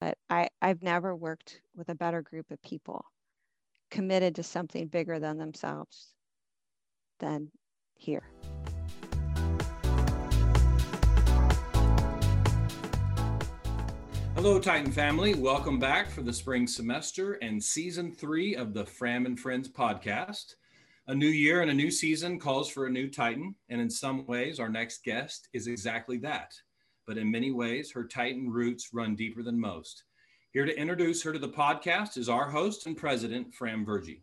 but I, I've never worked with a better group of people committed to something bigger than themselves than here. Hello, Titan family. Welcome back for the spring semester and season three of the Fram and Friends podcast. A new year and a new season calls for a new Titan, and in some ways, our next guest is exactly that. But in many ways, her Titan roots run deeper than most. Here to introduce her to the podcast is our host and president, Fram Virjee.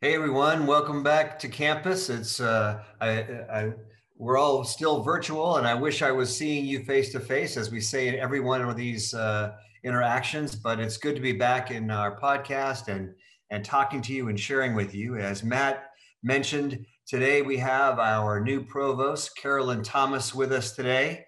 Hey everyone, welcome back to campus. It's uh, I, I we're all still virtual, and I wish I was seeing you face to face, as we say in every one of these uh, interactions. But it's good to be back in our podcast and and talking to you and sharing with you. As Matt mentioned, today we have our new provost, Carolyn Thomas, with us today.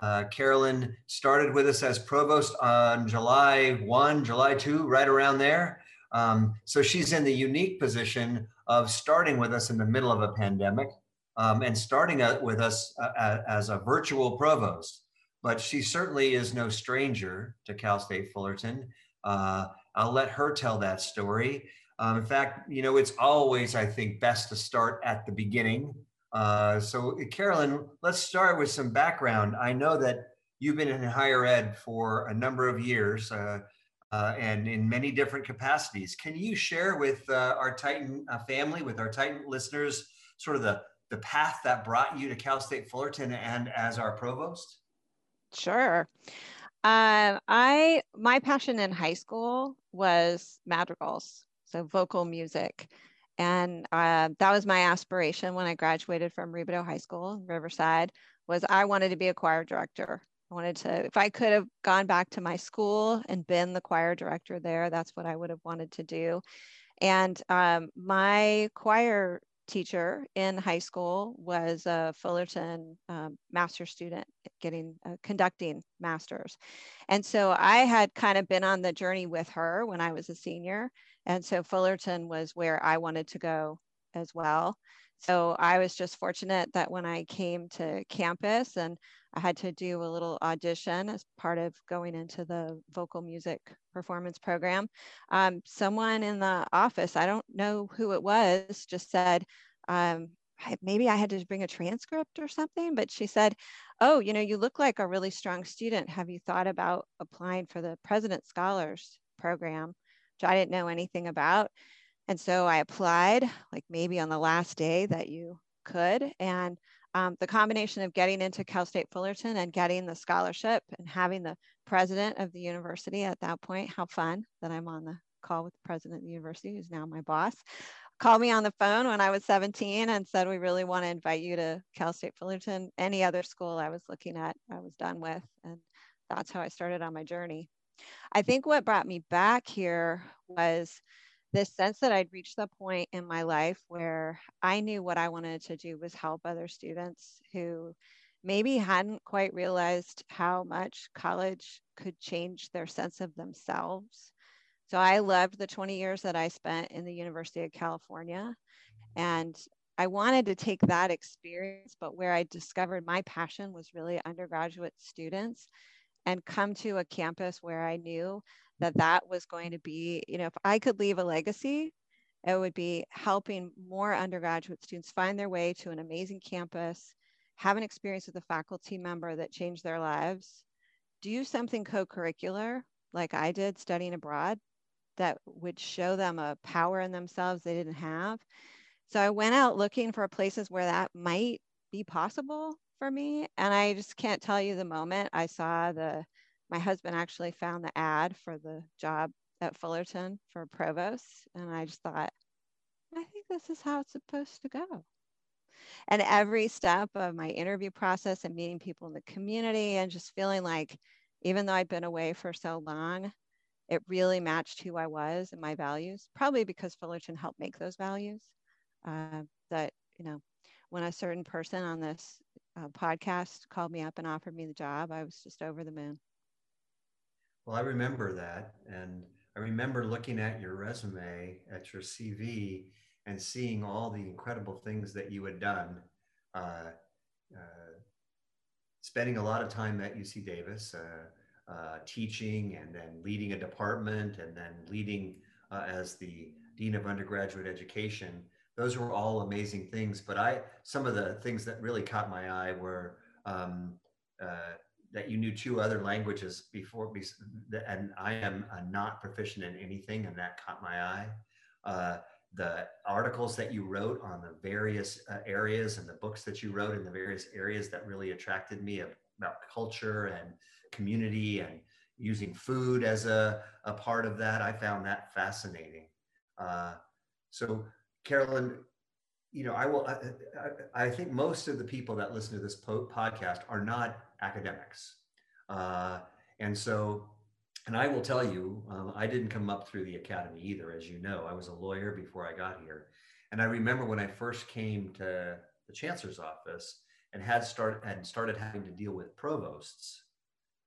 Uh, Carolyn started with us as provost on July 1, July 2, right around there. Um, so she's in the unique position of starting with us in the middle of a pandemic um, and starting with us uh, as a virtual provost. But she certainly is no stranger to Cal State Fullerton. Uh, I'll let her tell that story. Um, in fact, you know, it's always, I think, best to start at the beginning. Uh, so, Carolyn, let's start with some background. I know that you've been in higher ed for a number of years uh, uh, and in many different capacities. Can you share with uh, our Titan uh, family, with our Titan listeners, sort of the the path that brought you to Cal State Fullerton and as our provost? Sure. Uh, I my passion in high school was madrigals, so vocal music, and uh, that was my aspiration when I graduated from Rubidoux High School Riverside. Was I wanted to be a choir director. I wanted to, if I could have gone back to my school and been the choir director there, that's what I would have wanted to do. And um, my choir teacher in high school was a Fullerton um, master student getting uh, conducting masters. And so I had kind of been on the journey with her when I was a senior. And so Fullerton was where I wanted to go as well. So I was just fortunate that when I came to campus and I had to do a little audition as part of going into the vocal music performance program. Um, someone in the office, I don't know who it was, just said, um, maybe I had to bring a transcript or something, but she said, Oh, you know, you look like a really strong student. Have you thought about applying for the President Scholars program, which I didn't know anything about? And so I applied, like maybe on the last day that you could. And um, the combination of getting into Cal State Fullerton and getting the scholarship and having the president of the university at that point, how fun that I'm on the call with the president of the university, who's now my boss, called me on the phone when I was 17 and said, We really want to invite you to Cal State Fullerton. Any other school I was looking at, I was done with. And that's how I started on my journey. I think what brought me back here was this sense that I'd reached the point in my life where I knew what I wanted to do was help other students who maybe hadn't quite realized how much college could change their sense of themselves. So I loved the 20 years that I spent in the University of California. And I wanted to take that experience, but where I discovered my passion was really undergraduate students and come to a campus where I knew mm-hmm. that that was going to be, you know, if I could leave a legacy, it would be helping more undergraduate students find their way to an amazing campus, have an experience with a faculty member that changed their lives, do something co curricular like I did studying abroad that would show them a power in themselves they didn't have. So I went out looking for places where that might be possible for me. And I just can't tell you the moment I saw the my husband actually found the ad for the job at Fullerton for provost. And I just thought, I think this is how it's supposed to go. And every step of my interview process and meeting people in the community and just feeling like, even though I'd been away for so long, it really matched who I was and my values, probably because Fullerton helped make those values. Uh, that, you know, when a certain person on this uh, podcast called me up and offered me the job, I was just over the moon. Well, I remember that. And I remember looking at your resume, at your CV, and seeing all the incredible things that you had done. Uh, uh, spending a lot of time at UC Davis, uh, uh, teaching and then leading a department and then leading uh, as the dean of undergraduate education. Those were all amazing things. But I, some of the things that really caught my eye were um, uh, that you knew two other languages before, and I am not proficient in anything, and that caught my eye. Uh, the articles that you wrote on the various uh, areas and the books that you wrote in the various areas that really attracted me about culture and community and using food as a, a part of that. I found that fascinating. Uh, so, Carolyn, you know, I will. I, I, think most of the people that listen to this po- podcast are not academics, uh, and so, and I will tell you, um, I didn't come up through the academy either, as you know. I was a lawyer before I got here, and I remember when I first came to the chancellor's office and had started and started having to deal with provosts.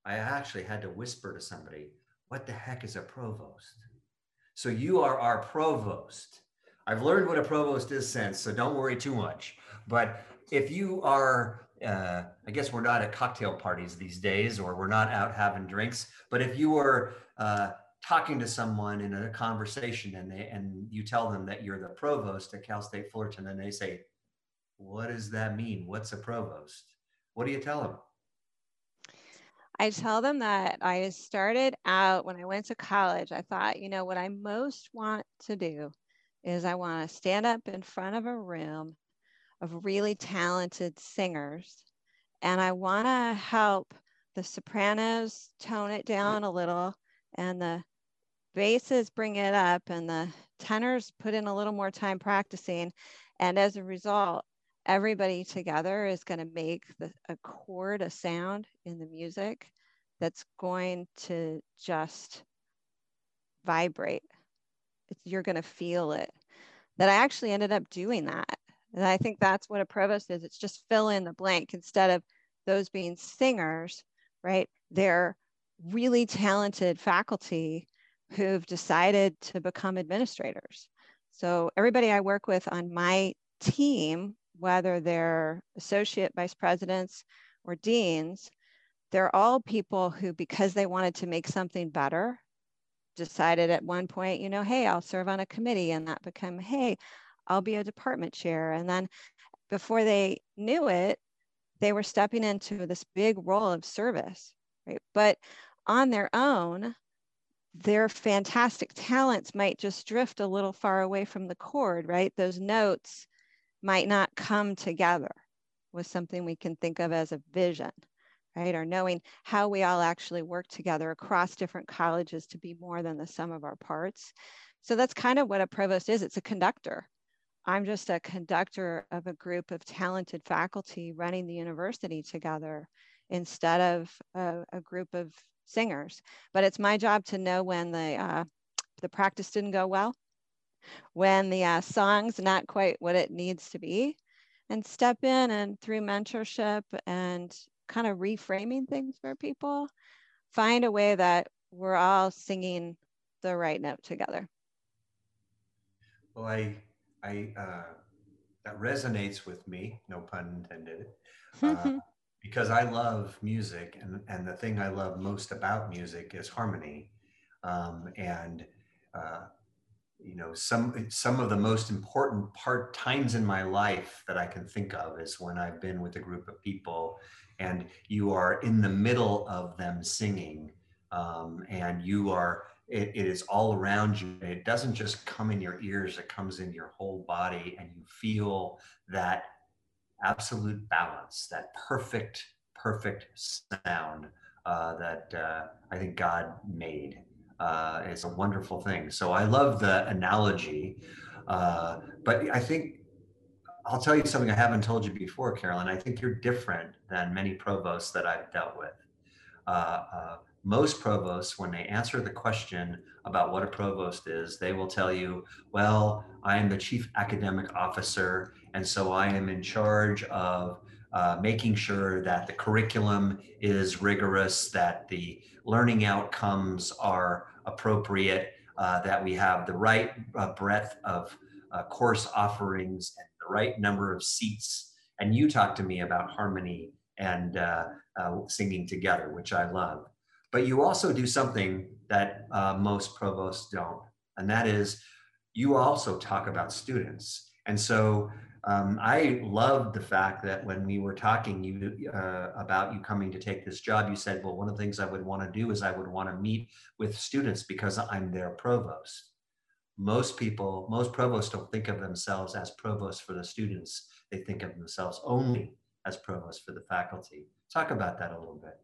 I actually had to whisper to somebody, "What the heck is a provost?" So you are our provost. I've learned what a provost is since, so don't worry too much. But if you are, uh, I guess we're not at cocktail parties these days, or we're not out having drinks. But if you are uh, talking to someone in a conversation and they and you tell them that you're the provost at Cal State Fullerton, and they say, "What does that mean? What's a provost?" What do you tell them? I tell them that I started out when I went to college. I thought, you know, what I most want to do is I want to stand up in front of a room of really talented singers and I want to help the sopranos tone it down a little and the basses bring it up and the tenors put in a little more time practicing and as a result everybody together is going to make the, a chord a sound in the music that's going to just vibrate you're going to feel it. That I actually ended up doing that. And I think that's what a provost is. It's just fill in the blank instead of those being singers, right? They're really talented faculty who've decided to become administrators. So everybody I work with on my team, whether they're associate vice presidents or deans, they're all people who, because they wanted to make something better, decided at one point, you know, hey, I'll serve on a committee, and that become, hey, I'll be a department chair. And then before they knew it, they were stepping into this big role of service, right? But on their own, their fantastic talents might just drift a little far away from the chord, right? Those notes might not come together with something we can think of as a vision right? Or knowing how we all actually work together across different colleges to be more than the sum of our parts. So that's kind of what a provost is. It's a conductor. I'm just a conductor of a group of talented faculty running the university together instead of a, a group of singers. But it's my job to know when the uh, the practice didn't go well, when the uh, song's not quite what it needs to be, and step in and through mentorship and kind of reframing things for people, find a way that we're all singing the right note together. Well, I, I, uh, that resonates with me, no pun intended, uh, because I love music, and and the thing I love most about music is harmony, um, and uh, you know some some of the most important part times in my life that I can think of is when I've been with a group of people and you are in the middle of them singing um, and you are it, it is all around you. It doesn't just come in your ears it comes in your whole body and you feel that absolute balance that perfect perfect sound uh, that uh, i think god made. Uh, it's a wonderful thing. So i love the analogy uh, but i think I'll tell you something I haven't told you before, Carolyn. I think you're different than many provosts that I've dealt with. Uh, uh, most provosts, when they answer the question about what a provost is, they will tell you, well, I am the chief academic officer, and so I am in charge of uh, making sure that the curriculum is rigorous, that the learning outcomes are appropriate, uh, that we have the right uh, breadth of uh, course offerings and the right number of seats. And you talk to me about harmony and uh, uh, singing together, which I love. But you also do something that uh, most provosts don't, and that is you also talk about students. And so um, I loved the fact that when we were talking you uh, about you coming to take this job, you said, well, one of the things I would want to do is I would want to meet with students because I'm their provost. Most people, most provosts don't think of themselves as provosts for the students. They think of themselves only as provosts for the faculty. Talk about that a little bit.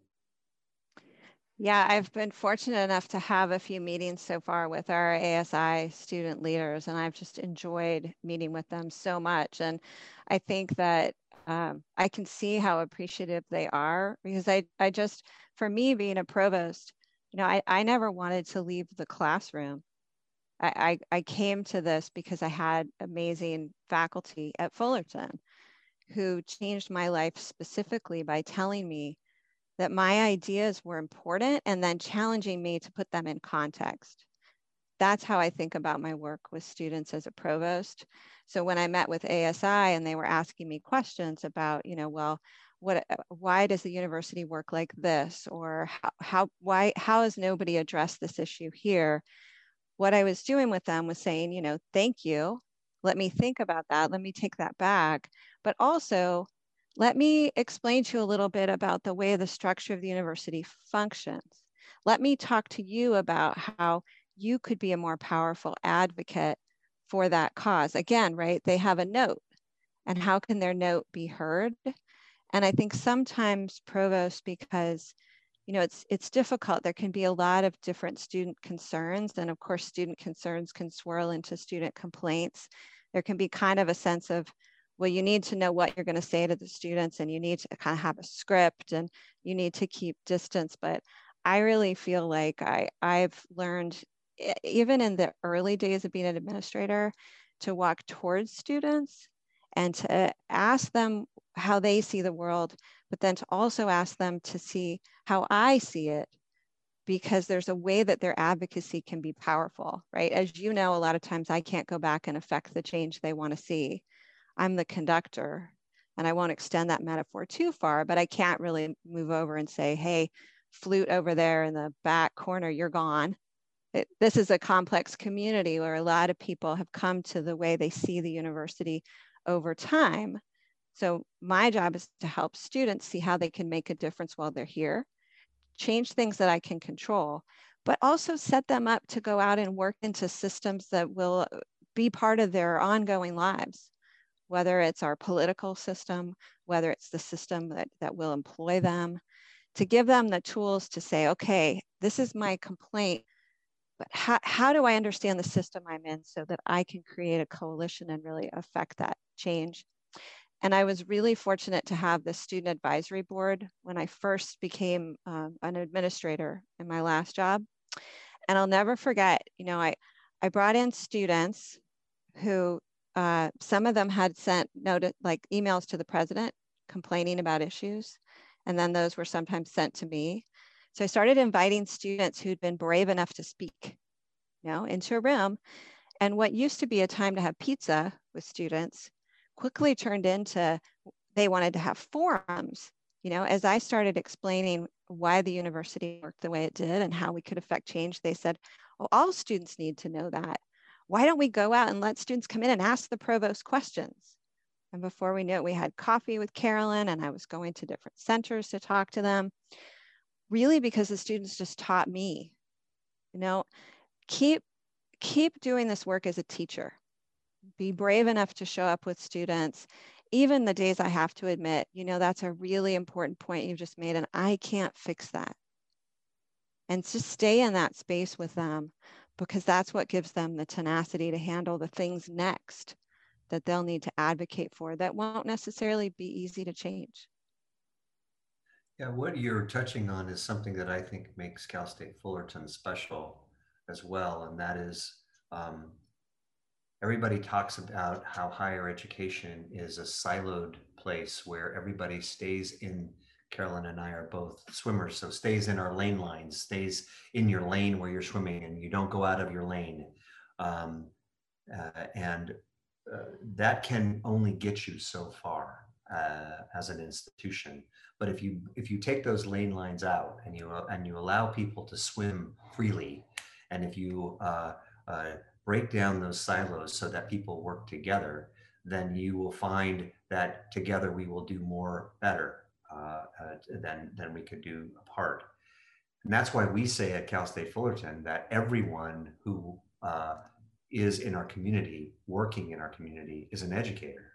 Yeah, I've been fortunate enough to have a few meetings so far with our ASI student leaders, and I've just enjoyed meeting with them so much. And I think that um, I can see how appreciative they are because I, I just, for me being a provost, you know, I, I never wanted to leave the classroom. I, I, came to this because I had amazing faculty at Fullerton who changed my life specifically by telling me that my ideas were important and then challenging me to put them in context. That's how I think about my work with students as a provost. So when I met with ASI and they were asking me questions about, you know, well, what, uh, why does the university work like this? Or how, how, why, how has nobody addressed this issue here? What I was doing with them was saying, you know, thank you. Let me think about that. Let me take that back. But also, let me explain to you a little bit about the way the structure of the university functions. Let me talk to you about how you could be a more powerful advocate for that cause. Again, right, they have a note and how can their note be heard? And I think sometimes provost, because you know, it's it's difficult. There can be a lot of different student concerns, and of course, student concerns can swirl into student complaints. There can be kind of a sense of well, you need to know what you're going to say to the students and you need to kind of have a script and you need to keep distance. But I really feel like I, I've learned, even in the early days of being an administrator, to walk towards students and to ask them how they see the world, but then to also ask them to see how I see it because there's a way that their advocacy can be powerful, right? As you know, a lot of times I can't go back and affect the change they want to see. I'm the conductor and I won't extend that metaphor too far, but I can't really move over and say, hey, flute over there in the back corner, you're gone. It, this is a complex community where a lot of people have come to the way they see the university over time. So my job is to help students see how they can make a difference while they're here, change things that I can control, but also set them up to go out and work into systems that will uh, be part of their ongoing lives whether it's our political system, whether it's the system that, that will employ them, to give them the tools to say, okay, this is my complaint, but how, how do I understand the system I'm in so that I can create a coalition and really affect that change? And I was really fortunate to have the student advisory board when I first became um, an administrator in my last job. And I'll never forget, you know, I, I brought in students who uh, some of them had sent note like emails to the president complaining about issues. And then those were sometimes sent to me. So I started inviting students who'd been brave enough to speak, you know, into a room. And what used to be a time to have pizza with students quickly turned into they wanted to have forums. You know, as I started explaining why the university worked the way it did and how we could affect change, they said, well, all students need to know that why don't we go out and let students come in and ask the provost questions? And before we knew it, we had coffee with Carolyn and I was going to different centers to talk to them. Really because the students just taught me, you know, keep, keep doing this work as a teacher. Be brave enough to show up with students, even the days I have to admit, you know, that's a really important point you've just made and I can't fix that. And just stay in that space with them because that's what gives them the tenacity to handle the things next that they'll need to advocate for that won't necessarily be easy to change. Yeah, what you're touching on is something that I think makes Cal State Fullerton special as well, and that is um, everybody talks about how higher education is a siloed place where everybody stays in Carolyn and I are both swimmers, so stays in our lane lines, stays in your lane where you're swimming, and you don't go out of your lane. Um, uh, and uh, that can only get you so far. uh, as an institution. But if you if you take those lane lines out and you and you allow people to swim freely, and if you uh, uh, break down those silos so that people work together, then you will find that together we will do more better uh, uh, than than we could do apart. And that's why we say at Cal State Fullerton that everyone who uh, is in our community, working in our community, is an educator.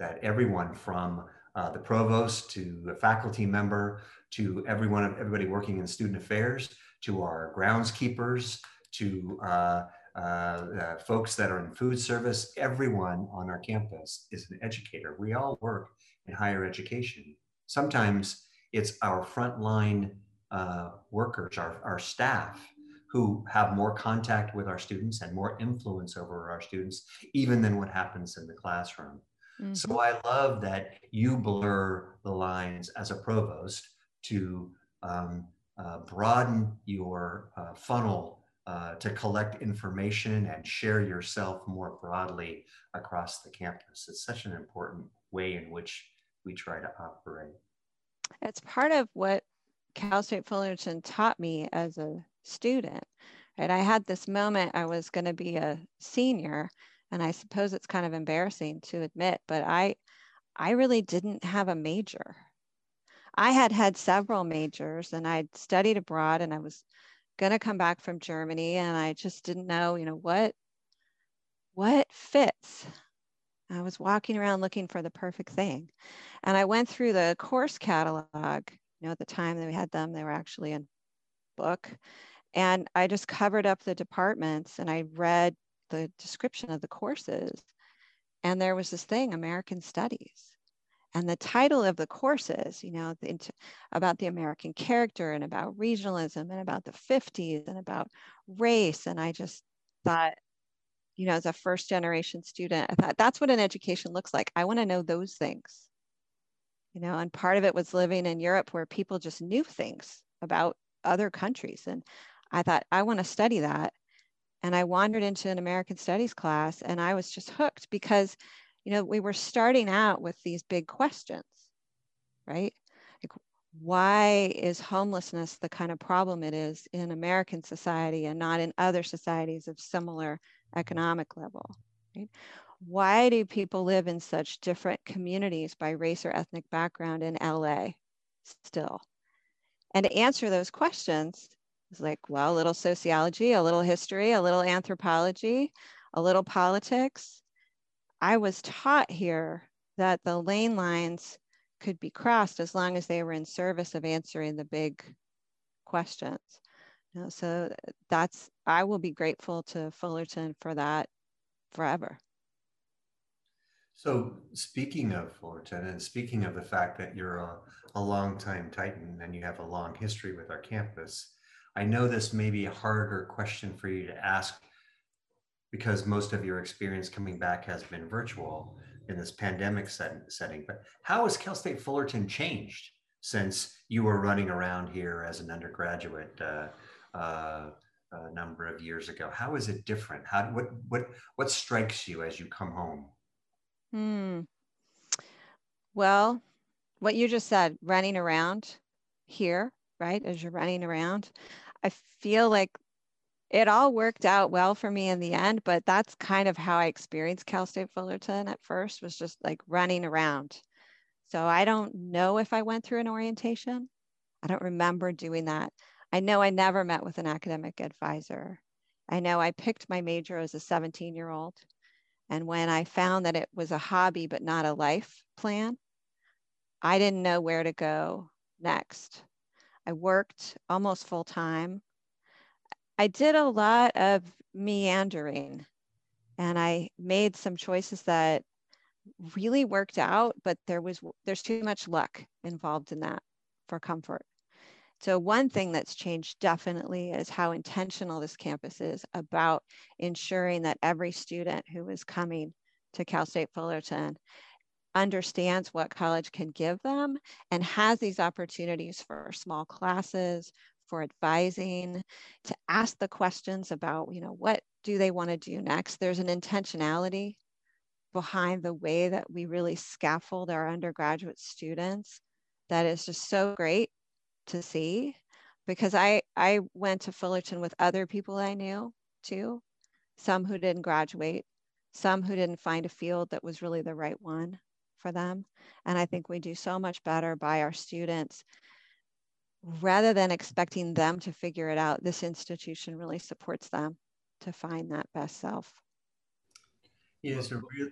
That everyone from uh, the provost to the faculty member to everyone, everybody working in student affairs, to our groundskeepers, to uh, folks that are in food service, everyone on our campus is an educator. We all work in higher education. Sometimes it's our frontline uh, workers, our, our staff, who have more contact with our students and more influence over our students, even than what happens in the classroom. Mm-hmm. So I love that you blur the lines as a provost to um, uh, broaden your uh, funnel uh, to collect information and share yourself more broadly across the campus. It's such an important way in which we try to operate. It's part of what Cal State Fullerton taught me as a student. Right? I had this moment, I was going to be a senior, and I suppose it's kind of embarrassing to admit, but I, I really didn't have a major. I had had several majors and I'd studied abroad and I was going to come back from Germany and I just didn't know, you know, what what fits. I was walking around looking for the perfect thing. And I went through the course catalog you know, at the time that we had them, they were actually in book. And I just covered up the departments and I read the description of the courses. And there was this thing, American Studies. And the title of the courses, you know, the, about the American character and about regionalism and about the 50s and about race. And I just thought, you know, as a first generation student, I thought that's what an education looks like. I want to know those things you know and part of it was living in europe where people just knew things about other countries and i thought i want to study that and i wandered into an american studies class and i was just hooked because you know we were starting out with these big questions right like why is homelessness the kind of problem it is in american society and not in other societies of similar economic level right why do people live in such different communities by race or ethnic background in LA still? And to answer those questions is like, well, a little sociology, a little history, a little anthropology, a little politics. I was taught here that the lane lines could be crossed as long as they were in service of answering the big questions. You know, so that's, I will be grateful to Fullerton for that forever. So speaking of Fullerton and speaking of the fact that you're a, a long time Titan and you have a long history with our campus, I know this may be a harder question for you to ask because most of your experience coming back has been virtual in this pandemic set, setting. But how has Cal State Fullerton changed since you were running around here as an undergraduate uh, uh, a number of years ago? How is it different? How what what what strikes you as you come home? Hmm. Well, what you just said, running around here, right? As you're running around, I feel like it all worked out well for me in the end, but that's kind of how I experienced Cal State Fullerton at first was just like running around. So I don't know if I went through an orientation. I don't remember doing that. I know I never met with an academic advisor. I know I picked my major as a 17 year old. And when I found that it was a hobby but not a life plan, I didn't know where to go next. I worked almost full time. I did a lot of meandering and I made some choices that really worked out, but there was there's too much luck involved in that for comfort. So one thing that's changed definitely is how intentional this campus is about ensuring that every student who is coming to Cal State Fullerton understands what college can give them and has these opportunities for small classes, for advising, to ask the questions about, you know, what do they want to do next? There's an intentionality behind the way that we really scaffold our undergraduate students that is just so great to see because I, I went to Fullerton with other people I knew too, some who didn't graduate, some who didn't find a field that was really the right one for them. And I think we do so much better by our students rather than expecting them to figure it out. This institution really supports them to find that best self. Yeah, it's a really,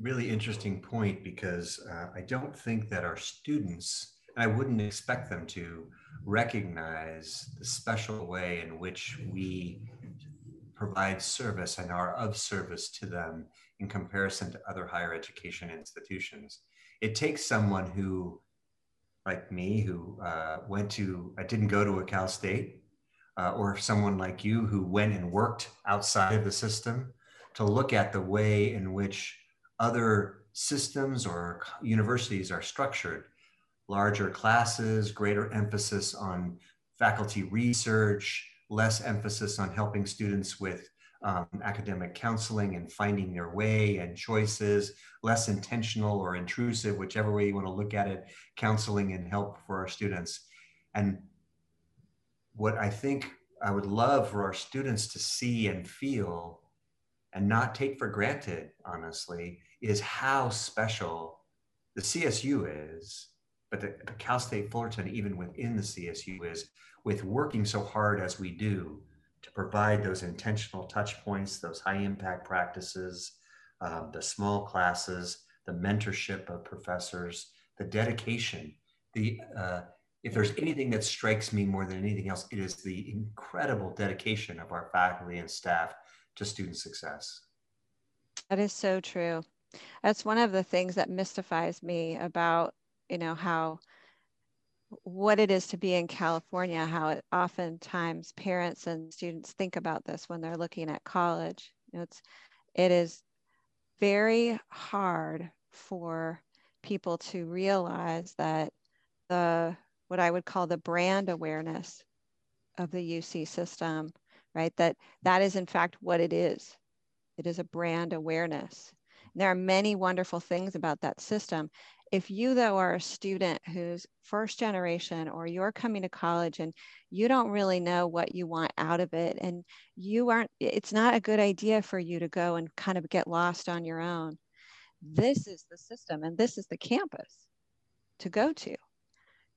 really interesting point because uh, I don't think that our students, I wouldn't expect them to recognize the special way in which we provide service and are of service to them in comparison to other higher education institutions. It takes someone who, like me, who uh, went to, I didn't go to a Cal State, uh, or someone like you who went and worked outside of the system to look at the way in which other systems or universities are structured. Larger classes, greater emphasis on faculty research, less emphasis on helping students with um, academic counseling and finding their way and choices, less intentional or intrusive, whichever way you want to look at it, counseling and help for our students. And what I think I would love for our students to see and feel and not take for granted, honestly, is how special the CSU is, but the, Cal State Fullerton, even within the CSU, is with working so hard as we do to provide those intentional touch points, those high impact practices, um, the small classes, the mentorship of professors, the dedication, the uh, if there's anything that strikes me more than anything else, it is the incredible dedication of our faculty and staff to student success. That is so true. That's one of the things that mystifies me about, you know, how what it is to be in California, how it oftentimes parents and students think about this when they're looking at college. You know, it's it is very hard for people to realize that the what I would call the brand awareness of the UC system right? That that is in fact what it is. It is a brand awareness. And there are many wonderful things about that system. If you though are a student who's first generation or you're coming to college and you don't really know what you want out of it and you aren't it's not a good idea for you to go and kind of get lost on your own. This is the system and this is the campus to go to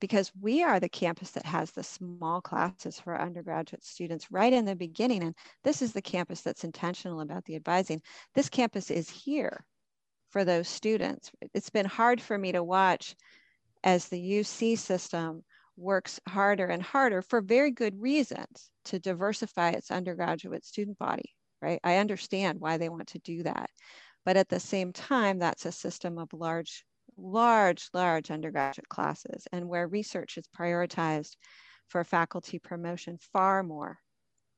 because we are the campus that has the small classes for undergraduate students right in the beginning. And this is the campus that's intentional about the advising. This campus is here for those students. It's been hard for me to watch as the UC system works harder and harder for very good reasons to diversify its undergraduate student body, right? I understand why they want to do that. But at the same time, that's a system of large large, large undergraduate classes and where research is prioritized for faculty promotion far more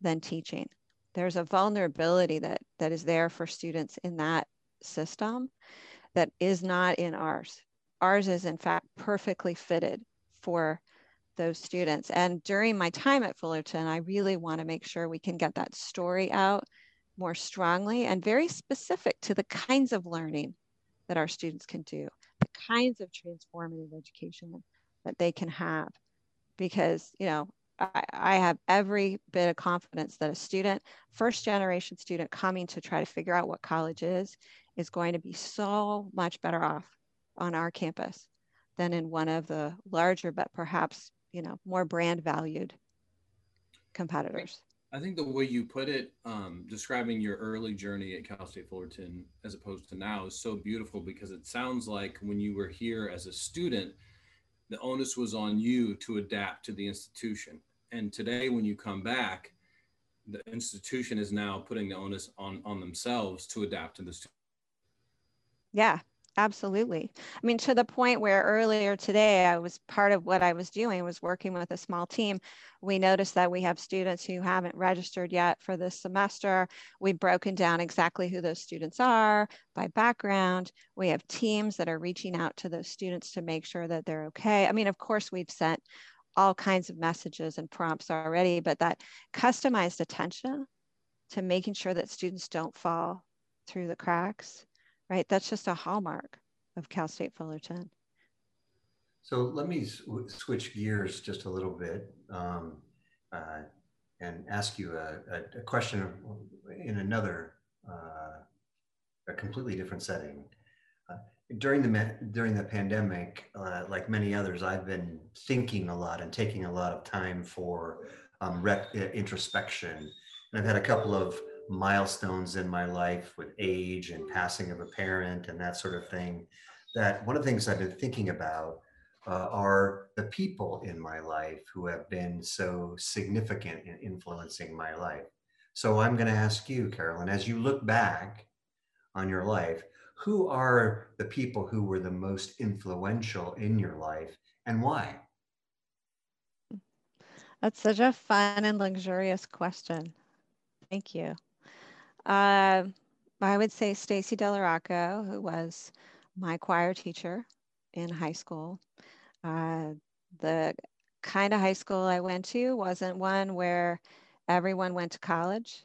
than teaching. There's a vulnerability that, that is there for students in that system that is not in ours. Ours is in fact perfectly fitted for those students. And during my time at Fullerton, I really want to make sure we can get that story out more strongly and very specific to the kinds of learning that our students can do the kinds of transformative education that they can have because you know I, I, have every bit of confidence that a student first generation student coming to try to figure out what college is is going to be so much better off on our campus than in one of the larger but perhaps you know more brand valued competitors I think the way you put it, um, describing your early journey at Cal State Fullerton as opposed to now, is so beautiful because it sounds like when you were here as a student, the onus was on you to adapt to the institution. And today, when you come back, the institution is now putting the onus on on themselves to adapt to the student. Yeah, Absolutely. I mean, to the point where earlier today, I was part of what I was doing was working with a small team. We noticed that we have students who haven't registered yet for this semester. We've broken down exactly who those students are by background. We have teams that are reaching out to those students to make sure that they're okay. I mean, of course, we've sent all kinds of messages and prompts already, but that customized attention to making sure that students don't fall through the cracks right? That's just a hallmark of Cal State Fullerton. So let me switch gears just a little bit um, uh, and ask you a, a, a, question in another, uh, a completely different setting. Uh, during the during the pandemic, uh, like many others, I've been thinking a lot and taking a lot of time for um, introspection, and I've had a couple of milestones in my life with age and passing of a parent and that sort of thing. That one of the things I've been thinking about uh, are the people in my life who have been so significant in influencing my life. So I'm going to ask you, Carolyn, as you look back on your life, who are the people who were the most influential in your life and why? That's such a fun and luxurious question. Thank you. Uh, I would say Stacy Delarocco, who was my choir teacher in high school. Uh, the kind of high school I went to wasn't one where everyone went to college.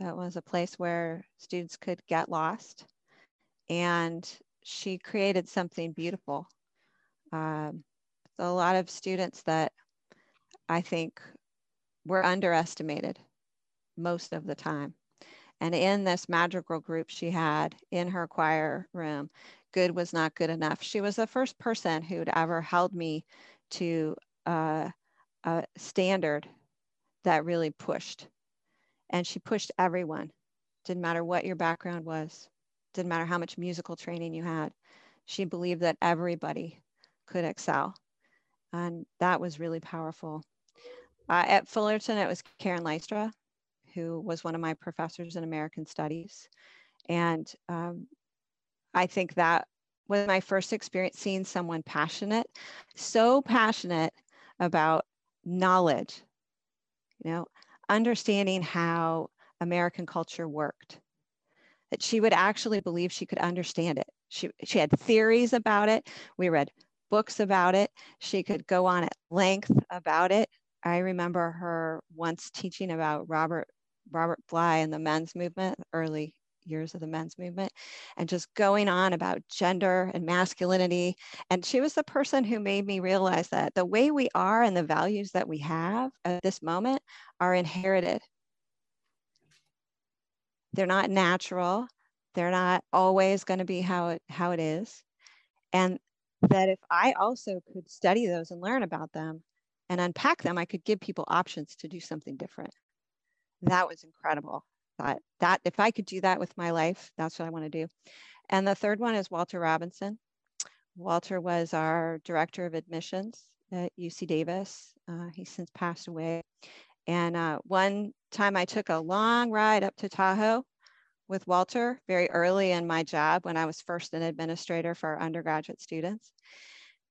It was a place where students could get lost. And she created something beautiful. Um, a lot of students that I think were underestimated most of the time. And in this madrigal group she had in her choir room, good was not good enough. She was the first person who'd ever held me to uh, a standard that really pushed. And she pushed everyone. Didn't matter what your background was, didn't matter how much musical training you had. She believed that everybody could excel. And that was really powerful. Uh, at Fullerton, it was Karen Lystra, who was one of my professors in American Studies. And um, I think that was my first experience seeing someone passionate, so passionate about knowledge, you know, understanding how American culture worked, that she would actually believe she could understand it. She, she had theories about it. We read books about it. She could go on at length about it. I remember her once teaching about Robert Robert Bly and the men's movement, early years of the men's movement, and just going on about gender and masculinity. And she was the person who made me realize that the way we are and the values that we have at this moment are inherited. They're not natural. They're not always going to be how it how it is. And that if I also could study those and learn about them and unpack them, I could give people options to do something different that was incredible. Thought that if I could do that with my life, that's what I want to do. And the third one is Walter Robinson. Walter was our director of admissions at UC Davis. Uh, he's since passed away. And uh, one time I took a long ride up to Tahoe with Walter very early in my job when I was first an administrator for our undergraduate students.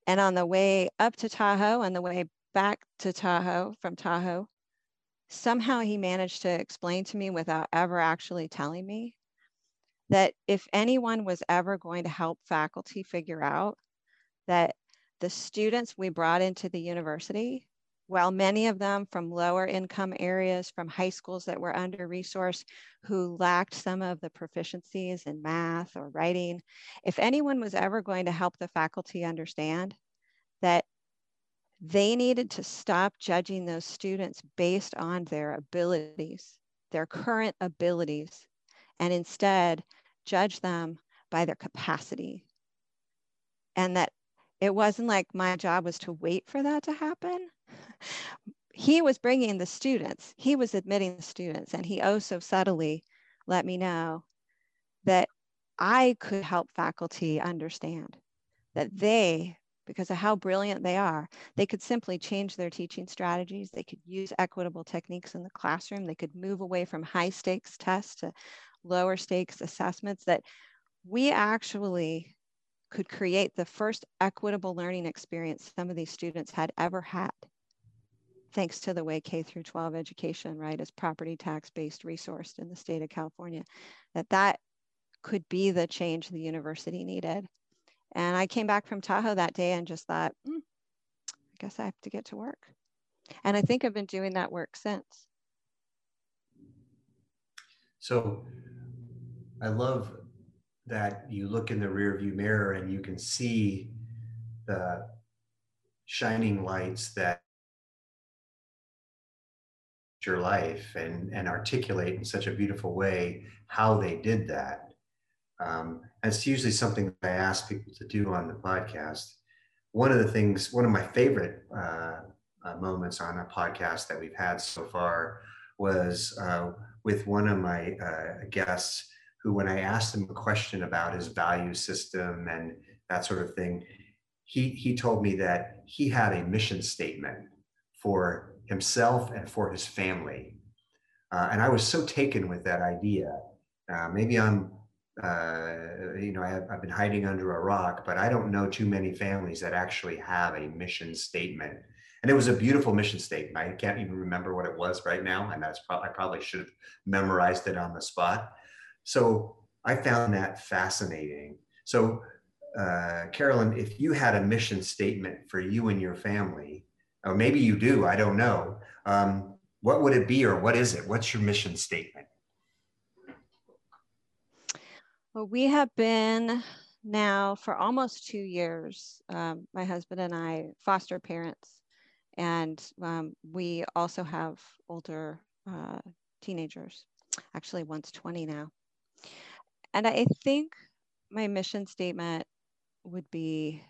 And on the way up to Tahoe and the way back to Tahoe from Tahoe, somehow he managed to explain to me without ever actually telling me that if anyone was ever going to help faculty figure out that the students we brought into the university, while many of them from lower income areas, from high schools that were under resourced, who lacked some of the proficiencies in math or writing, if anyone was ever going to help the faculty understand that they needed to stop judging those students based on their abilities, their current abilities, and instead judge them by their capacity. And that it wasn't like my job was to wait for that to happen. He was bringing the students, he was admitting the students, and he oh so subtly let me know that I could help faculty understand that they because of how brilliant they are. They could simply change their teaching strategies. They could use equitable techniques in the classroom. They could move away from high stakes tests to lower stakes assessments that we actually could create the first equitable learning experience some of these students had ever had thanks to the way K through 12 education, right, is property tax based resourced in the state of California, that that could be the change the university needed. And I came back from Tahoe that day and just thought, mm, I guess I have to get to work. And I think I've been doing that work since. So I love that you look in the rearview mirror and you can see the shining lights that your life and, and articulate in such a beautiful way how they did that. Um, it's usually something I ask people to do on the podcast. One of the things, one of my favorite uh, uh, moments on a podcast that we've had so far was uh, with one of my uh, guests who, when I asked him a question about his value system and that sort of thing, he, he told me that he had a mission statement for himself and for his family. Uh, and I was so taken with that idea. Uh, maybe I'm, uh, you know, I have, I've been hiding under a rock, but I don't know too many families that actually have a mission statement. And it was a beautiful mission statement. I can't even remember what it was right now, and that's probably I probably should have memorized it on the spot. So I found that fascinating. So, uh, Carolyn, if you had a mission statement for you and your family, or maybe you do, I don't know. Um, what would it be or what is it? What's your mission statement? Well, we have been now for almost two years, um, my husband and I, foster parents. And um, we also have older uh, teenagers. Actually, one's 20 now. And I think my mission statement would be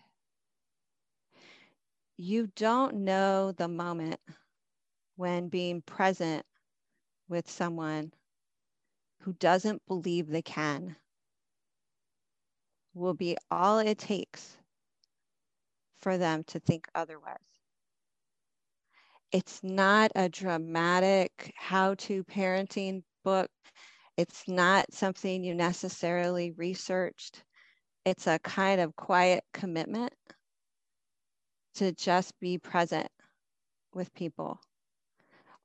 you don't know the moment when being present with someone who doesn't believe they can will be all it takes for them to think otherwise. It's not a dramatic how to parenting book. It's not something you necessarily researched. It's a kind of quiet commitment to just be present with people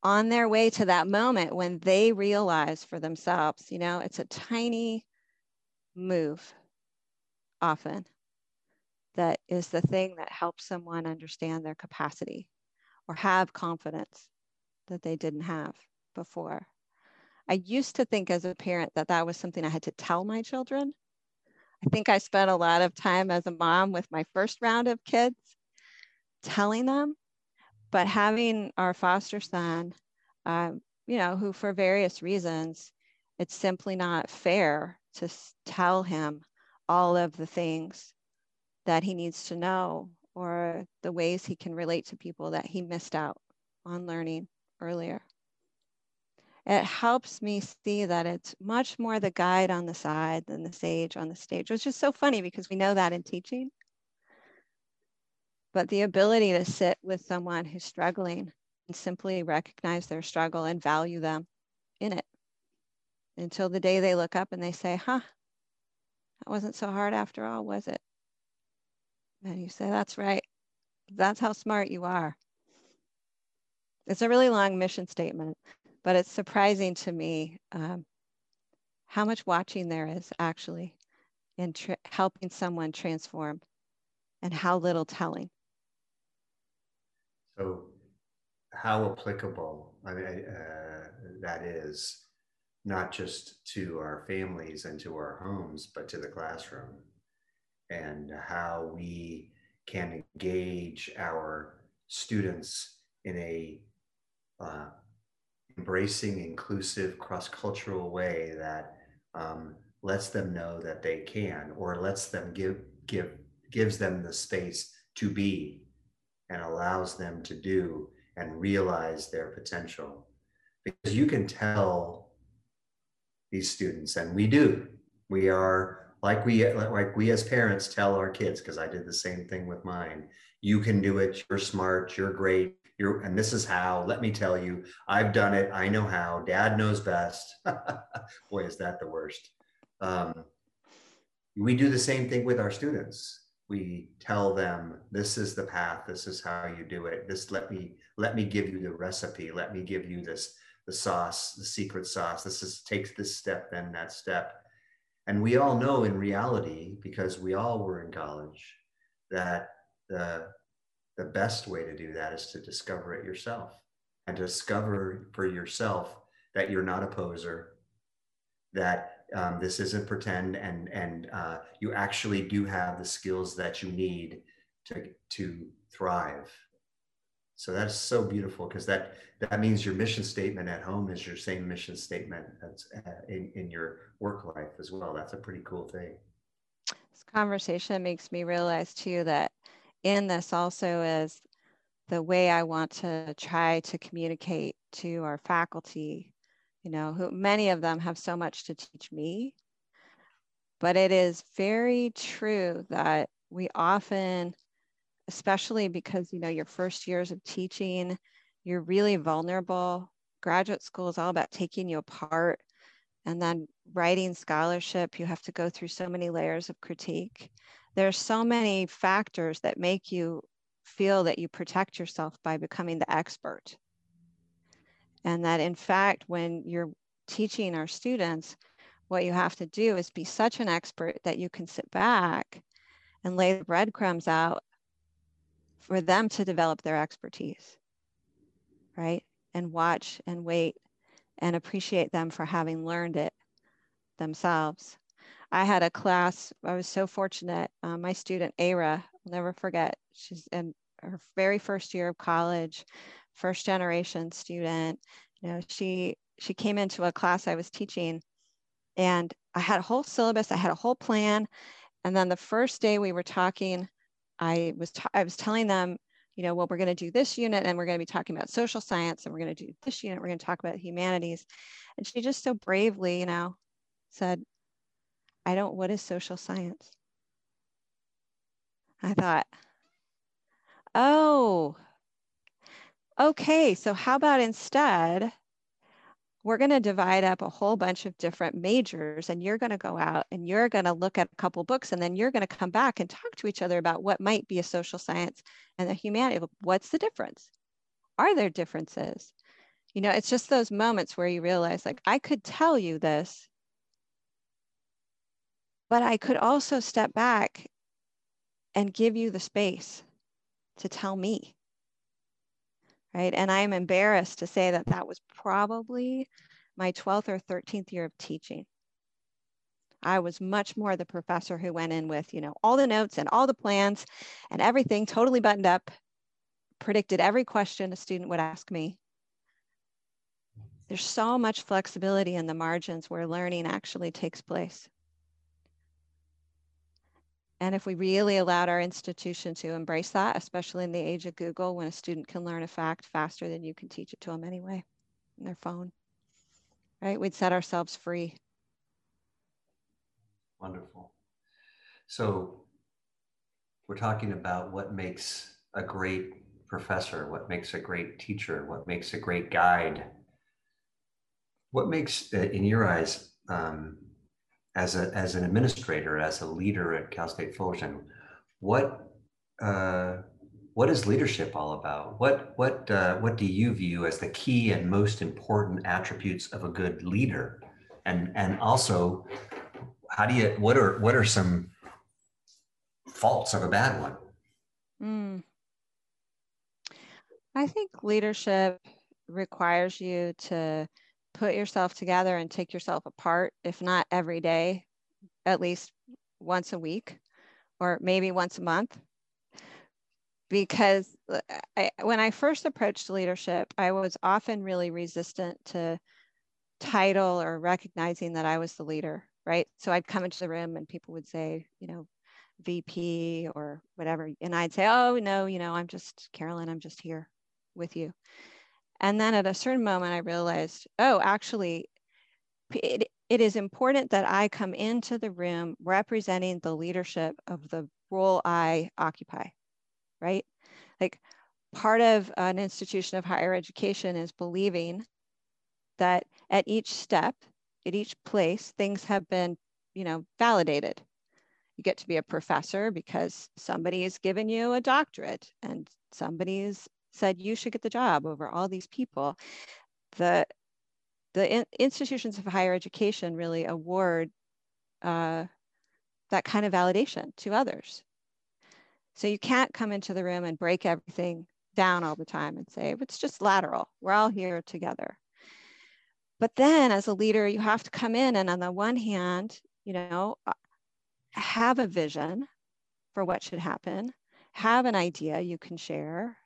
on their way to that moment when they realize for themselves, you know, it's a tiny move often that is the thing that helps someone understand their capacity or have confidence that they didn't have before. I used to think as a parent that that was something I had to tell my children. I think I spent a lot of time as a mom with my first round of kids telling them, but having our foster son, um, you know, who for various reasons, it's simply not fair to tell him all of the things that he needs to know or the ways he can relate to people that he missed out on learning earlier. It helps me see that it's much more the guide on the side than the sage on the stage, which is so funny because we know that in teaching but the ability to sit with someone who's struggling and simply recognize their struggle and value them in it until the day they look up and they say, huh, that wasn't so hard after all, was it? And you say, that's right. That's how smart you are. It's a really long mission statement, but it's surprising to me um, how much watching there is actually in helping someone transform and how little telling. So, how applicable I mean, uh, that is, not just to our families and to our homes, but to the classroom, and how we can engage our students in a uh, embracing, inclusive, cross-cultural way that um, lets them know that they can, or lets them give give gives them the space to be and allows them to do and realize their potential. Because you can tell these students, and we do, we are like we like we as parents tell our kids, because I did the same thing with mine. You can do it, you're smart, you're great, you're and this is how, let me tell you, I've done it, I know how, dad knows best. Boy, is that the worst. Um, we do the same thing with our students we tell them this is the path this is how you do it this let me let me give you the recipe let me give you this the sauce the secret sauce. This is takes this step then that step. And we all know in reality because we all were in college that the the best way to do that is to discover it yourself and discover for yourself that you're not a poser that um, this isn't pretend and and uh, you actually do have the skills that you need to to thrive so that's so beautiful because that that means your mission statement at home is your same mission statement as, uh, in, in your work life as well that's a pretty cool thing this conversation makes me realize too that in this also is the way i want to try to communicate to our faculty you know, who many of them have so much to teach me. But it is very true that we often, especially because, you know, your first years of teaching, you're really vulnerable. Graduate school is all about taking you apart. And then writing scholarship, you have to go through so many layers of critique. There's so many factors that make you feel that you protect yourself by becoming the expert. And that in fact, when you're teaching our students, what you have to do is be such an expert that you can sit back and lay the breadcrumbs out for them to develop their expertise, right? And watch and wait and appreciate them for having learned it themselves. I had a class, I was so fortunate. Uh, my student, Ara, I'll never forget, she's in her very first year of college first generation student. You know, she she came into a class I was teaching and I had a whole syllabus, I had a whole plan. And then the first day we were talking, I was I was telling them, you know, well, we're going to do this unit and we're going to be talking about social science and we're going to do this unit, we're going to talk about humanities. And she just so bravely, you know, said, I don't, what is social science? I thought, oh, okay, so how about instead, we're going to divide up a whole bunch of different majors and you're going to go out and you're going to look at a couple books and then you're going to come back and talk to each other about what might be a social science and a humanity. What's the difference? Are there differences? You know, it's just those moments where you realize like, I could tell you this, but I could also step back and give you the space to tell me right? And I'm embarrassed to say that that was probably my 12th or 13th year of teaching. I was much more the professor who went in with, you know, all the notes and all the plans and everything totally buttoned up, predicted every question a student would ask me. There's so much flexibility in the margins where learning actually takes place. And if we really allowed our institution to embrace that, especially in the age of Google, when a student can learn a fact faster than you can teach it to them anyway in their phone, right? We'd set ourselves free. Wonderful. So we're talking about what makes a great professor, what makes a great teacher, what makes a great guide. What makes, uh, in your eyes, um, as a as an administrator, as a leader at Cal State Fullerton, what uh, what is leadership all about? What what uh, what do you view as the key and most important attributes of a good leader? And and also, how do you what are what are some faults of a bad one? Mm. I think leadership requires you to put yourself together and take yourself apart, if not every day, at least once a week or maybe once a month. Because uh, I, when I first approached leadership, I was often really resistant to title or recognizing that I was the leader, right? So I'd come into the room and people would say, you know, VP or whatever. And I'd say, oh, no, you know, I'm just Carolyn, I'm just here with you. And then at a certain moment, I realized, oh, actually, it, it is important that I come into the room representing the leadership of the role I occupy, right? Like part of an institution of higher education is believing that at each step, at each place, things have been, you know, validated. You get to be a professor because somebody has given you a doctorate and somebody's said you should get the job over all these people, the the in, institutions of higher education really award uh, that kind of validation to others. So you can't come into the room and break everything down all the time and say, it's just lateral. We're all here together. but then as a leader, you have to come in and on the one hand, you know, uh, have a vision for what should happen, have an idea you can share,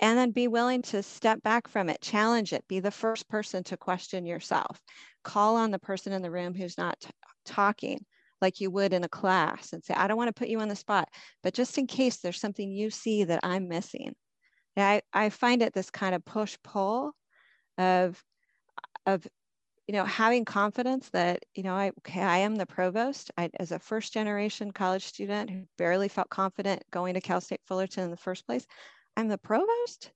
and then be willing to step back from it, challenge it, be the first person to question yourself. Call on the person in the room who's not t- talking like you would in a class and say, I don't want to put you on the spot, but just in case there's something you see that I'm missing. I, I find it this kind of push pull of, of you know, having confidence that, you know, I, okay, I am the provost. I, as a first generation college student who barely felt confident going to Cal State Fullerton in the first place, I'm the provost.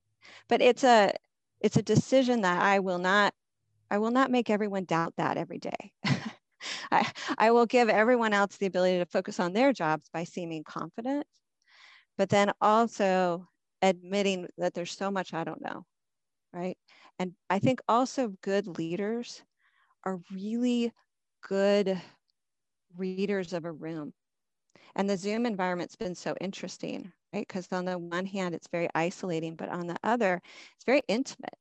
But it's a, it's a decision that I will not, I will not make everyone doubt that every day. I, I will give everyone else the ability to focus on their jobs by seeming confident, but then also admitting that there's so much I don't know, right? And I think also good leaders are really good readers of a room. And the Zoom environment's been so interesting, right? Because on the one hand, it's very isolating, but on the other, it's very intimate,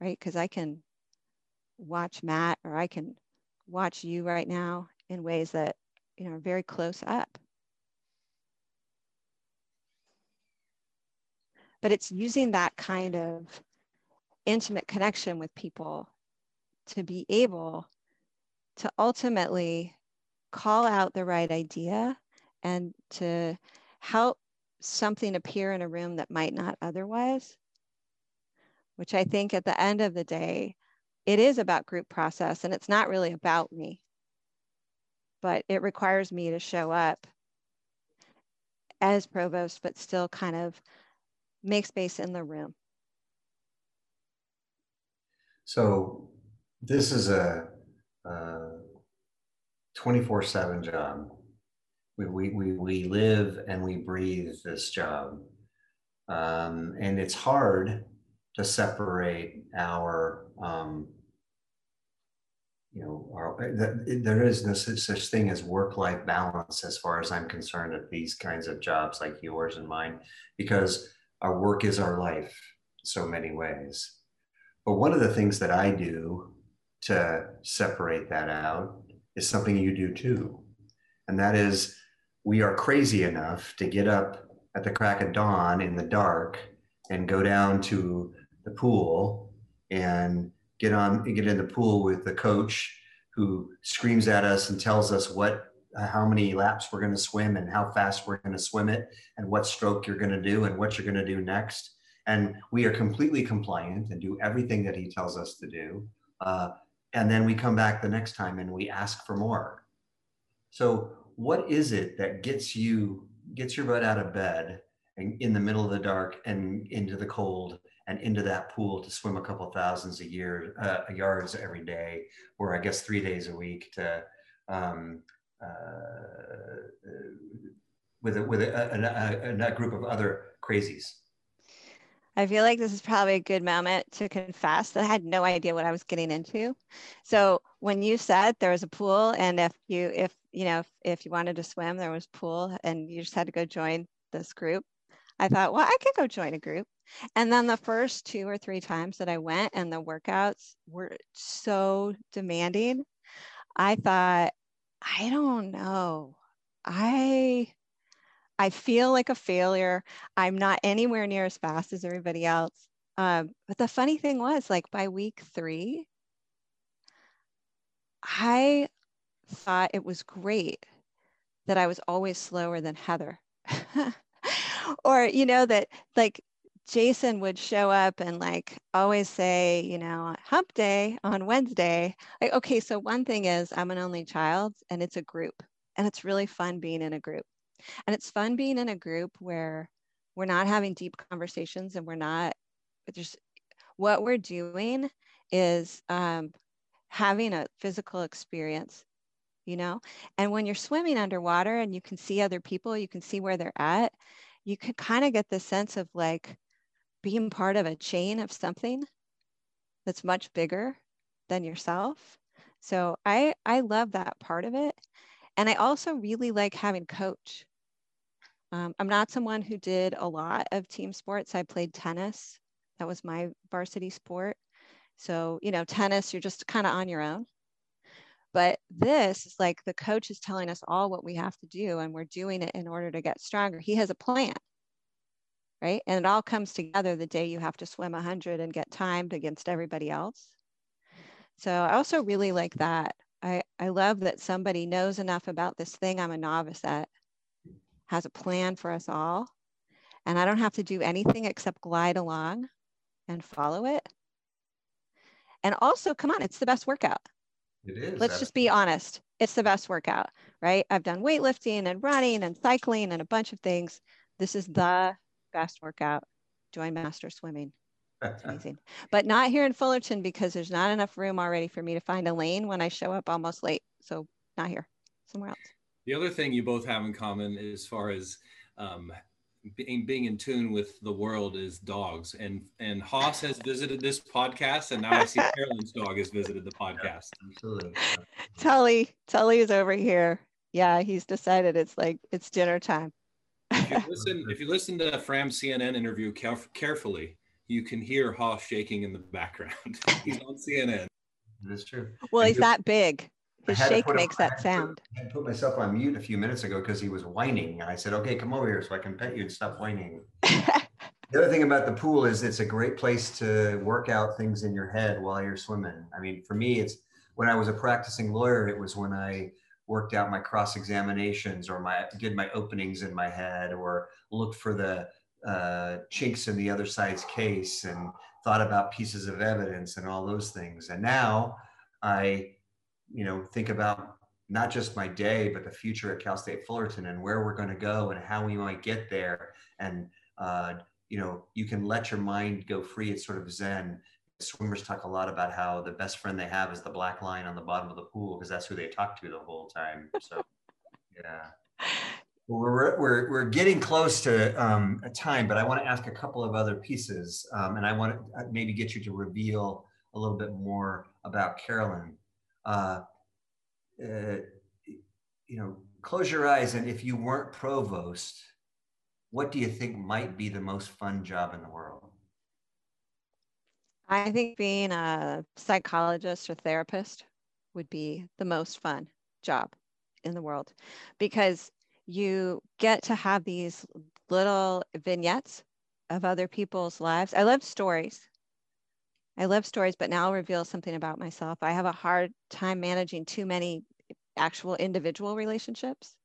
right? Because I can watch Matt or I can watch you right now in ways that, you know, are very close up. But it's using that kind of intimate connection with people to be able to ultimately call out the right idea and to help something appear in a room that might not otherwise, which I think at the end of the day, it is about group process and it's not really about me, but it requires me to show up as provost, but still kind of make space in the room. So this is a uh, 24 7 job. We, we, we, we live and we breathe this job. Um, and it's hard to separate our, um, you know, our, there is no such, such thing as work life balance as far as I'm concerned at these kinds of jobs like yours and mine, because our work is our life so many ways. But one of the things that I do to separate that out is something you do too. And that is, we are crazy enough to get up at the crack of dawn in the dark and go down to the pool and get on get in the pool with the coach who screams at us and tells us what how many laps we're going to swim and how fast we're going to swim it and what stroke you're going to do and what you're going to do next and we are completely compliant and do everything that he tells us to do uh, and then we come back the next time and we ask for more. So what is it that gets you gets your butt out of bed and in the middle of the dark and into the cold and into that pool to swim a couple thousands a year uh, yards every day or i guess three days a week to um, uh, with a, with a, a, a, a group of other crazies I feel like this is probably a good moment to confess that I had no idea what I was getting into. So when you said there was a pool and if you if you know if, if you wanted to swim there was pool and you just had to go join this group, I thought, well, I could go join a group. And then the first two or three times that I went and the workouts were so demanding, I thought, I don't know. I I feel like a failure. I'm not anywhere near as fast as everybody else. Um, but the funny thing was, like by week three, I thought it was great that I was always slower than Heather. or, you know, that like Jason would show up and like always say, you know, hump day on Wednesday. Like, okay, so one thing is I'm an only child and it's a group and it's really fun being in a group. And it's fun being in a group where we're not having deep conversations and we're not just what we're doing is um, having a physical experience, you know? And when you're swimming underwater and you can see other people, you can see where they're at, you can kind of get the sense of like being part of a chain of something that's much bigger than yourself. So I I love that part of it. And I also really like having coach. Um, I'm not someone who did a lot of team sports. I played tennis. That was my varsity sport. So, you know, tennis, you're just kind of on your own. But this is like the coach is telling us all what we have to do, and we're doing it in order to get stronger. He has a plan, right? And it all comes together the day you have to swim 100 and get timed against everybody else. So I also really like that. I, love that somebody knows enough about this thing I'm a novice at, has a plan for us all, and I don't have to do anything except glide along and follow it. And also, come on, it's the best workout. It is. Let's just be honest. It's the best workout, right? I've done weightlifting and running and cycling and a bunch of things. This is the best workout. Join Master Swimming. It's amazing. but not here in Fullerton because there's not enough room already for me to find a lane when I show up almost late. So not here, somewhere else. The other thing you both have in common as far as um, being, being in tune with the world is dogs. And and Haas has visited this podcast, and now I see Carolyn's dog has visited the podcast. Yeah, absolutely. Tully, Tully is over here. Yeah, he's decided it's like it's dinner time. if you listen, if you listen to Fram CNN interview caref- carefully, you can hear Haas shaking in the background. he's on CNN. That's true. Well, he's that big. His shake makes that sound. I put myself on mute a few minutes ago because he was whining. And I said, okay, come over here so I can pet you and stop whining. the other thing about the pool is it's a great place to work out things in your head while you're swimming. I mean, for me, it's when I was a practicing lawyer, it was when I worked out my cross examinations or my did my openings in my head or looked for the uh, chinks in the other side's case and thought about pieces of evidence and all those things. And now I you know, think about not just my day, but the future at Cal State Fullerton and where we're going to go and how we might get there. And, uh, you know, you can let your mind go free. It's sort of Zen. Swimmers talk a lot about how the best friend they have is the black line on the bottom of the pool because that's who they talk to the whole time. So, yeah. We're, we're, we're getting close to um, a time, but I want to ask a couple of other pieces. Um, and I want to uh, maybe get you to reveal a little bit more about Carolyn uh, uh, you know, close your eyes and if you weren't provost, what do you think might be the most fun job in the world? I think being a psychologist or therapist would be the most fun job in the world because you get to have these little vignettes of other people's lives. I love stories. I love stories, but now I'll reveal something about myself. I have a hard time managing too many actual individual relationships.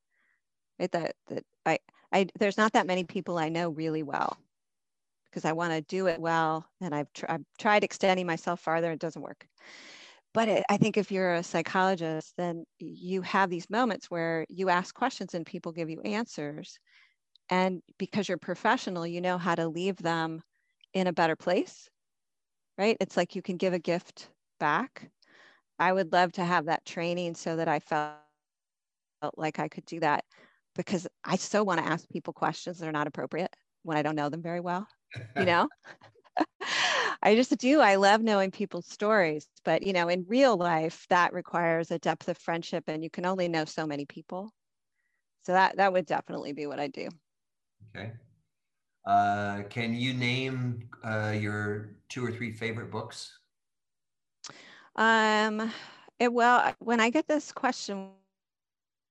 Right? That that I I there's not that many people I know really well because I want to do it well, and I've tr- I've tried extending myself farther. It doesn't work. But it, I think if you're a psychologist, then you have these moments where you ask questions and people give you answers, and because you're professional, you know how to leave them in a better place right? It's like you can give a gift back. I would love to have that training so that I felt like I could do that because I so want to ask people questions that are not appropriate when I don't know them very well, you know? I just do. I love knowing people's stories, but you know, in real life, that requires a depth of friendship, and you can only know so many people. So that that would definitely be what I do. Okay. Uh, can you name uh, your two or three favorite books? Um, it, well, when I get this question,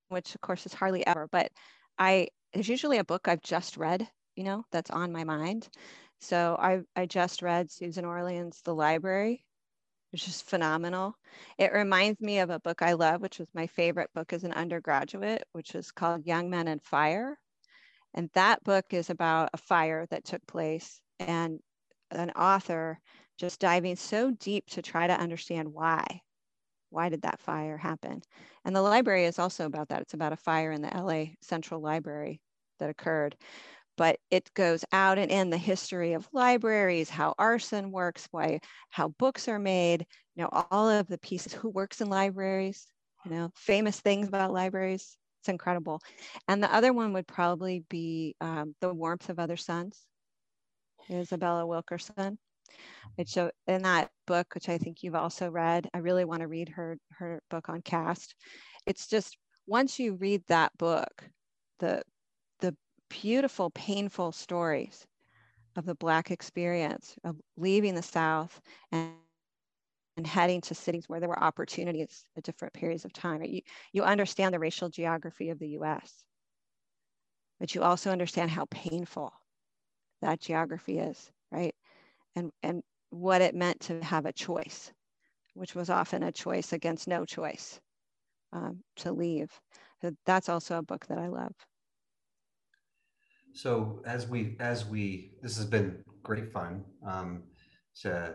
which of course is hardly ever, but I there's usually a book I've just read, you know, that's on my mind. So I I just read Susan Orlean's The Library, which is phenomenal. It reminds me of a book I love, which was my favorite book as an undergraduate, which is called Young Men and Fire and that book is about a fire that took place and an author just diving so deep to try to understand why. Why did that fire happen? And the library is also about that. It's about a fire in the LA Central Library that occurred. But it goes out and in the history of libraries, how arson works, why how books are made, you know, all of the pieces, who works in libraries, you know, famous things about libraries. It's incredible. And the other one would probably be um, The Warmth of Other Suns, Isabella Wilkerson. It's a, in that book, which I think you've also read. I really want to read her her book on caste. It's just once you read that book, the beautiful, painful stories of the Black experience of leaving the South and and heading to cities where there were opportunities at different periods of time. You, you understand the racial geography of the US, but you also understand how painful that geography is, right? And, and what it meant to have a choice, which was often a choice against no choice um, to leave. That's also a book that I love. So as we as we this has been great fun. Um, to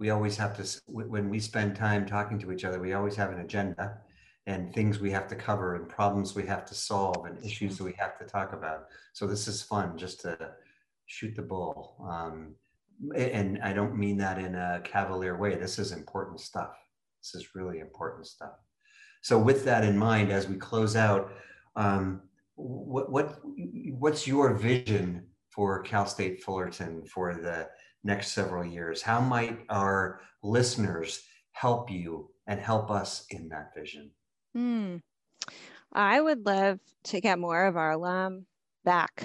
we always have to when we spend time talking to each other, we always have an agenda and things we have to cover and problems we have to solve and issues that we have to talk about. So this is fun just to shoot the bull. Um, and I don't mean that in a cavalier way. This is important stuff. This is really important stuff. So with that in mind, as we close out, um, what, what what's your vision for Cal State Fullerton for the next several years? How might our listeners help you and help us in that vision? Hmm. I would love to get more of our alum back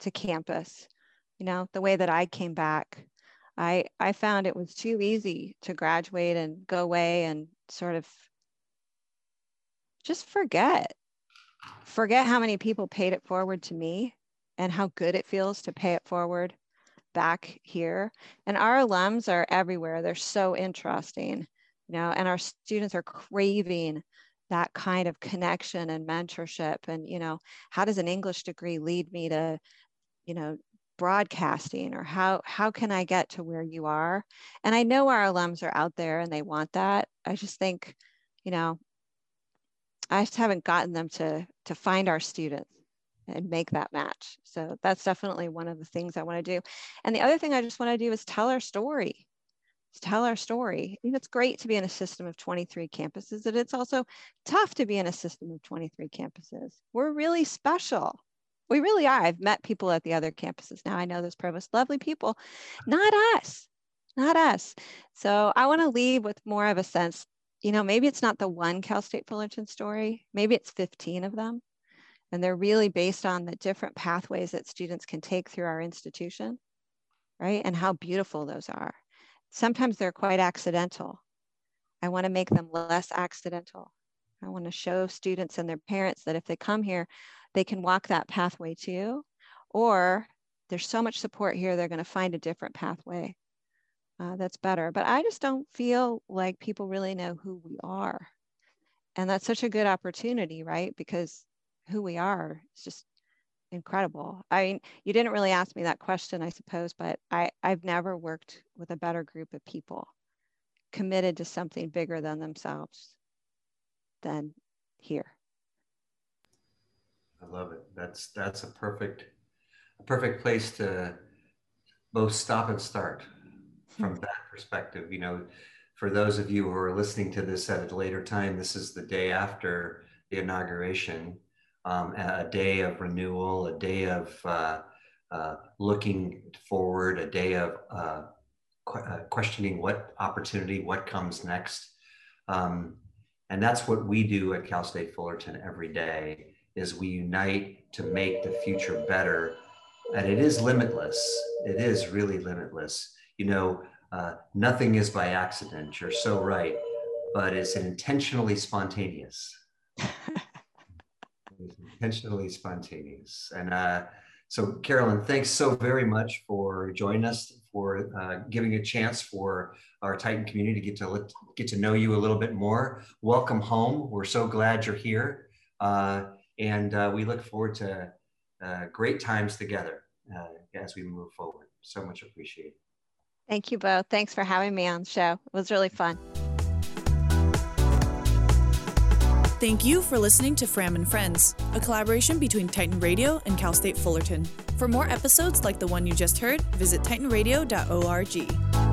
to campus. You know, the way that I came back, I I found it was too easy to graduate and go away and sort of just forget. Forget how many people paid it forward to me and how good it feels to pay it forward back here. And our alums are everywhere. They're so interesting, you know, and our students are craving that kind of connection and mentorship. And, you know, how does an English degree lead me to, you know, broadcasting or how how can I get to where you are? And I know our alums are out there and they want that. I just think, you know, I just haven't gotten them to to find our students and make that match. So that's definitely one of the things I want to do. And the other thing I just want to do is tell our story. tell our story. You know, it's great to be in a system of 23 campuses, and it's also tough to be in a system of 23 campuses. We're really special. We really are. I've met people at the other campuses now. I know those provosts, lovely people, not us, not us. So I want to leave with more of a sense, you know, maybe it's not the one Cal State Fullerton story, maybe it's 15 of them and they're really based on the different pathways that students can take through our institution, right? And how beautiful those are. Sometimes they're quite accidental. I want to make them less accidental. I want to show students and their parents that if they come here, they can walk that pathway too. Or there's so much support here, they're going to find a different pathway uh, that's better. But I just don't feel like people really know who we are. And that's such a good opportunity, right? Because who we are is just incredible. I mean, you didn't really ask me that question, I suppose, but I, I've never worked with a better group of people committed to something bigger than themselves than here. I love it. That's that's a perfect a perfect place to both stop and start from that perspective. You know, for those of you who are listening to this at a later time, this is the day after the inauguration um, a day of renewal, a day of uh, uh, looking forward, a day of uh, qu- uh, questioning what opportunity, what comes next. Um, and that's what we do at Cal State Fullerton every day is we unite to make the future better. And it is limitless. It is really limitless. You know, uh, nothing is by accident. You're so right. But it's intentionally spontaneous. It's intentionally spontaneous. And uh, so, Carolyn, thanks so very much for joining us, for uh, giving a chance for our Titan community to get to let, get to know you a little bit more. Welcome home. We're so glad you're here, uh, and uh, we look forward to uh, great times together uh, as we move forward. So much appreciated. Thank you both. Thanks for having me on the show. It was really fun. Thank you for listening to Fram and Friends, a collaboration between Titan Radio and Cal State Fullerton. For more episodes like the one you just heard, visit titanradio.org.